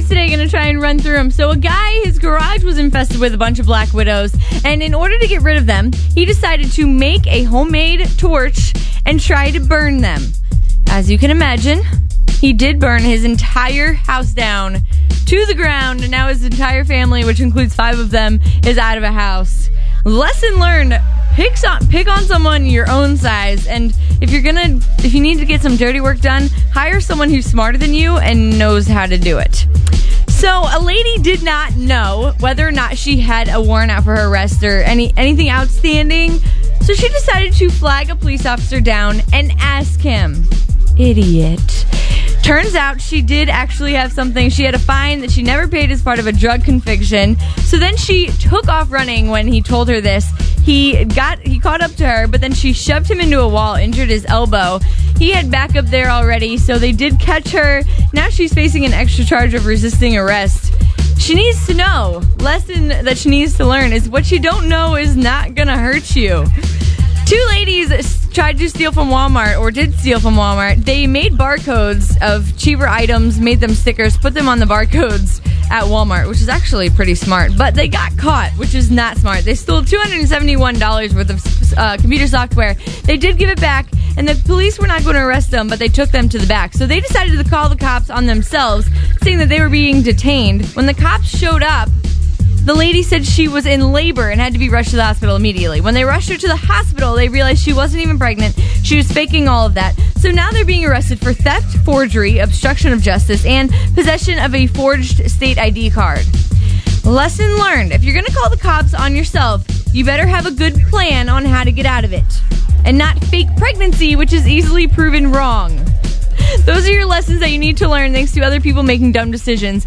stories today. Going to try and run through them. So, a guy, his garage was infested with a bunch of black widows, and in order to get rid of them, he decided to make a homemade torch and try to burn them. As you can imagine, he did burn his entire house down to the ground, and now his entire family, which includes five of them, is out of a house. Lesson learned: pick on pick on someone your own size, and if you're gonna if you need to get some dirty work done, hire someone who's smarter than you and knows how to do it. So a lady did not know whether or not she had a warrant out for her arrest or any anything outstanding. So she decided to flag a police officer down and ask him, "Idiot." Turns out she did actually have something. She had a fine that she never paid as part of a drug conviction. So then she took off running when he told her this. He got he caught up to her, but then she shoved him into a wall, injured his elbow. He had backup there already, so they did catch her. Now she's facing an extra charge of resisting arrest. She needs to know. Lesson that she needs to learn is what you don't know is not gonna hurt you. Two ladies tried to steal from Walmart or did steal from Walmart. They made barcodes of cheaper items, made them stickers, put them on the barcodes at Walmart, which is actually pretty smart. But they got caught, which is not smart. They stole $271 worth of uh, computer software. They did give it back, and the police were not going to arrest them, but they took them to the back. So they decided to call the cops on themselves, saying that they were being detained. When the cops showed up, the lady said she was in labor and had to be rushed to the hospital immediately. When they rushed her to the hospital, they realized she wasn't even pregnant. She was faking all of that. So now they're being arrested for theft, forgery, obstruction of justice, and possession of a forged state ID card. Lesson learned if you're going to call the cops on yourself, you better have a good plan on how to get out of it. And not fake pregnancy, which is easily proven wrong. Those are your lessons that you need to learn thanks to other people making dumb decisions.